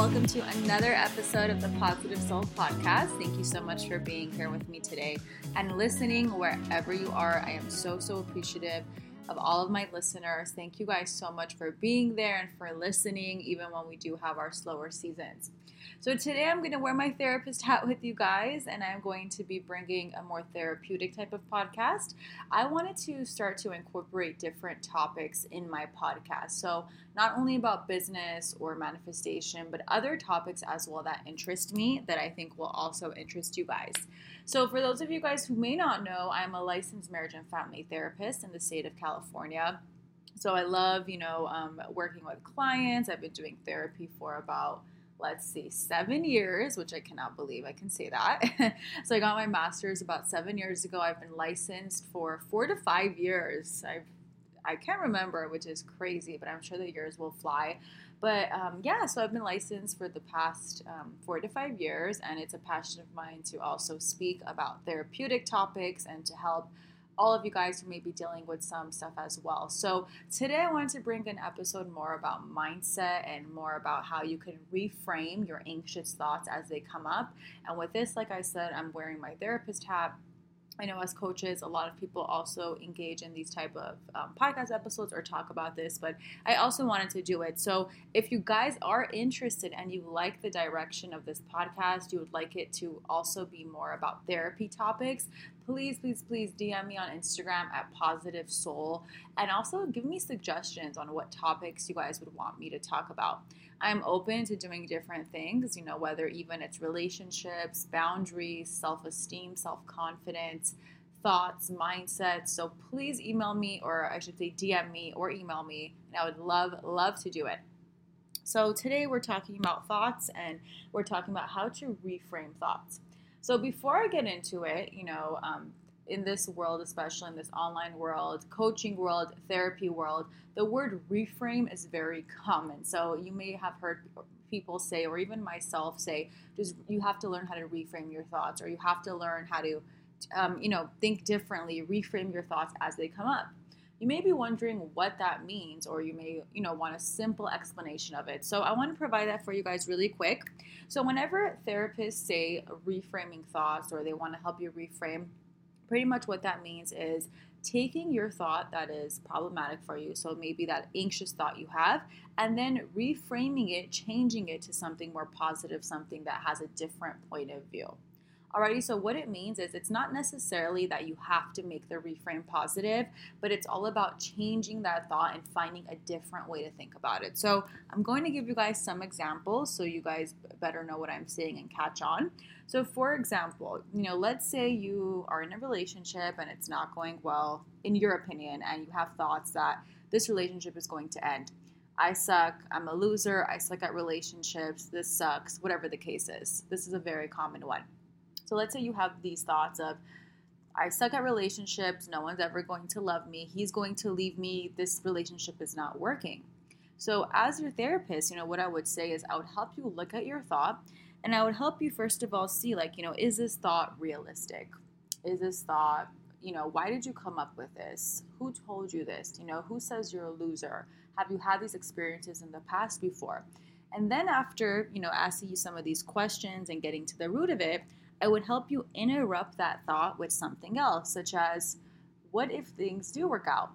Welcome to another episode of the Positive Soul Podcast. Thank you so much for being here with me today and listening wherever you are. I am so, so appreciative of all of my listeners. Thank you guys so much for being there and for listening, even when we do have our slower seasons. So, today I'm going to wear my therapist hat with you guys, and I'm going to be bringing a more therapeutic type of podcast. I wanted to start to incorporate different topics in my podcast. So, not only about business or manifestation, but other topics as well that interest me that I think will also interest you guys. So, for those of you guys who may not know, I'm a licensed marriage and family therapist in the state of California. So, I love, you know, um, working with clients. I've been doing therapy for about let's see, seven years, which I cannot believe I can say that. so I got my master's about seven years ago. I've been licensed for four to five years. I've I can't remember, which is crazy, but I'm sure the years will fly. But um, yeah, so I've been licensed for the past um, four to five years, and it's a passion of mine to also speak about therapeutic topics and to help all of you guys who may be dealing with some stuff as well. So, today I wanted to bring an episode more about mindset and more about how you can reframe your anxious thoughts as they come up. And with this, like I said, I'm wearing my therapist hat I know as coaches, a lot of people also engage in these type of um, podcast episodes or talk about this, but I also wanted to do it. So if you guys are interested and you like the direction of this podcast, you would like it to also be more about therapy topics, please, please, please DM me on Instagram at Positive Soul and also give me suggestions on what topics you guys would want me to talk about. I'm open to doing different things, you know, whether even it's relationships, boundaries, self esteem, self confidence, thoughts, mindsets. So please email me, or I should say DM me or email me, and I would love, love to do it. So today we're talking about thoughts and we're talking about how to reframe thoughts. So before I get into it, you know, um, in this world, especially in this online world, coaching world, therapy world, the word reframe is very common. So you may have heard people say, or even myself say, just you have to learn how to reframe your thoughts, or you have to learn how to, um, you know, think differently, reframe your thoughts as they come up. You may be wondering what that means, or you may, you know, want a simple explanation of it. So I want to provide that for you guys really quick. So whenever therapists say reframing thoughts, or they want to help you reframe, pretty much what that means is taking your thought that is problematic for you, so maybe that anxious thought you have, and then reframing it, changing it to something more positive, something that has a different point of view. Alrighty, so what it means is it's not necessarily that you have to make the reframe positive, but it's all about changing that thought and finding a different way to think about it. So I'm going to give you guys some examples so you guys better know what I'm saying and catch on. So, for example, you know, let's say you are in a relationship and it's not going well, in your opinion, and you have thoughts that this relationship is going to end. I suck, I'm a loser, I suck at relationships, this sucks, whatever the case is. This is a very common one. So let's say you have these thoughts of, I suck at relationships, no one's ever going to love me, he's going to leave me, this relationship is not working. So, as your therapist, you know, what I would say is I would help you look at your thought and I would help you first of all see, like, you know, is this thought realistic? Is this thought, you know, why did you come up with this? Who told you this? You know, who says you're a loser? Have you had these experiences in the past before? And then after, you know, asking you some of these questions and getting to the root of it, I would help you interrupt that thought with something else, such as, what if things do work out?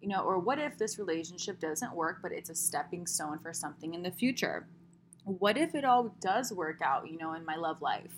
You know, or what if this relationship doesn't work, but it's a stepping stone for something in the future? What if it all does work out, you know, in my love life?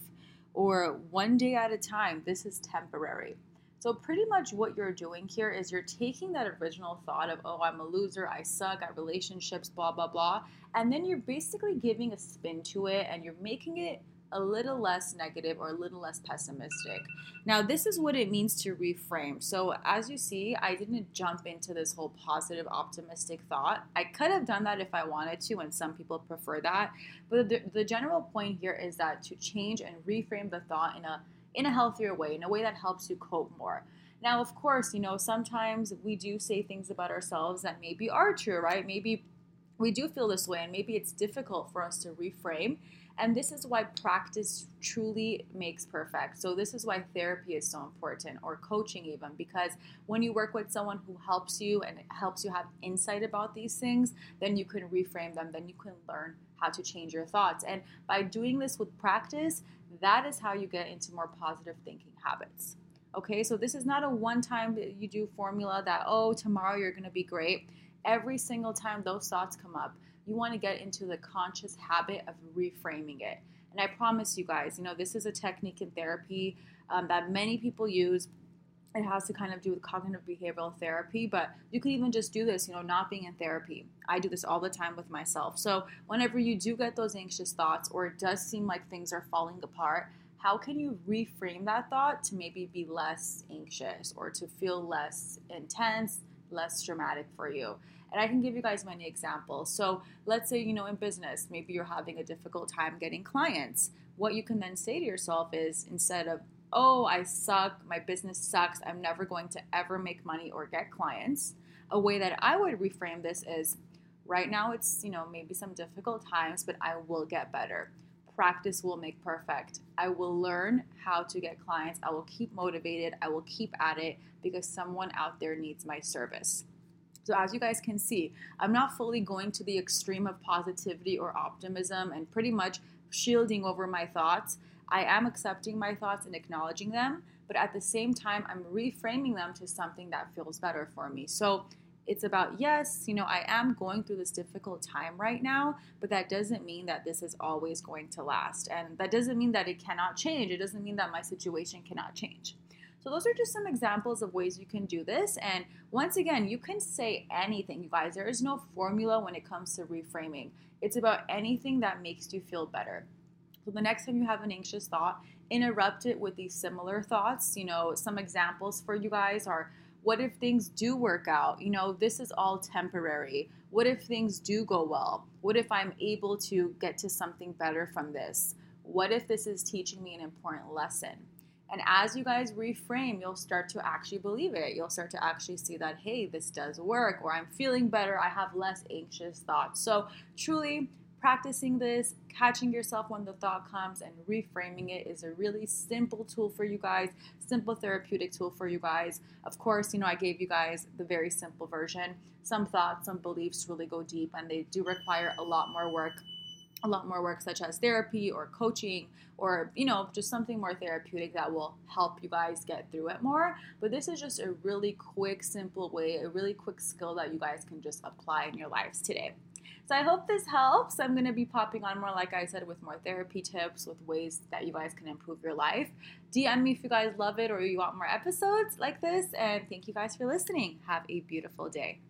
Or one day at a time, this is temporary. So, pretty much what you're doing here is you're taking that original thought of, oh, I'm a loser, I suck at relationships, blah, blah, blah. And then you're basically giving a spin to it and you're making it a little less negative or a little less pessimistic. Now, this is what it means to reframe. So, as you see, I didn't jump into this whole positive, optimistic thought. I could have done that if I wanted to, and some people prefer that. But the, the general point here is that to change and reframe the thought in a in a healthier way, in a way that helps you cope more. Now, of course, you know, sometimes we do say things about ourselves that maybe are true, right? Maybe we do feel this way, and maybe it's difficult for us to reframe. And this is why practice truly makes perfect. So, this is why therapy is so important, or coaching, even, because when you work with someone who helps you and helps you have insight about these things, then you can reframe them, then you can learn how to change your thoughts. And by doing this with practice, that is how you get into more positive thinking habits. Okay, so this is not a one time you do formula that, oh, tomorrow you're gonna be great. Every single time those thoughts come up, you want to get into the conscious habit of reframing it. And I promise you guys, you know, this is a technique in therapy um, that many people use. It has to kind of do with cognitive behavioral therapy, but you can even just do this, you know, not being in therapy. I do this all the time with myself. So, whenever you do get those anxious thoughts or it does seem like things are falling apart, how can you reframe that thought to maybe be less anxious or to feel less intense, less dramatic for you? And I can give you guys many examples. So let's say, you know, in business, maybe you're having a difficult time getting clients. What you can then say to yourself is instead of, oh, I suck, my business sucks, I'm never going to ever make money or get clients, a way that I would reframe this is right now it's, you know, maybe some difficult times, but I will get better. Practice will make perfect. I will learn how to get clients. I will keep motivated. I will keep at it because someone out there needs my service. So, as you guys can see, I'm not fully going to the extreme of positivity or optimism and pretty much shielding over my thoughts. I am accepting my thoughts and acknowledging them, but at the same time, I'm reframing them to something that feels better for me. So, it's about yes, you know, I am going through this difficult time right now, but that doesn't mean that this is always going to last. And that doesn't mean that it cannot change. It doesn't mean that my situation cannot change. So those are just some examples of ways you can do this. And once again, you can say anything, you guys. There is no formula when it comes to reframing. It's about anything that makes you feel better. So the next time you have an anxious thought, interrupt it with these similar thoughts. You know, some examples for you guys are what if things do work out? You know, this is all temporary. What if things do go well? What if I'm able to get to something better from this? What if this is teaching me an important lesson? And as you guys reframe, you'll start to actually believe it. You'll start to actually see that, hey, this does work, or I'm feeling better, I have less anxious thoughts. So, truly, practicing this, catching yourself when the thought comes, and reframing it is a really simple tool for you guys, simple therapeutic tool for you guys. Of course, you know, I gave you guys the very simple version. Some thoughts, some beliefs really go deep, and they do require a lot more work a lot more work such as therapy or coaching or you know just something more therapeutic that will help you guys get through it more but this is just a really quick simple way a really quick skill that you guys can just apply in your lives today so I hope this helps. I'm going to be popping on more, like I said, with more therapy tips, with ways that you guys can improve your life. DM me if you guys love it or you want more episodes like this. And thank you guys for listening. Have a beautiful day.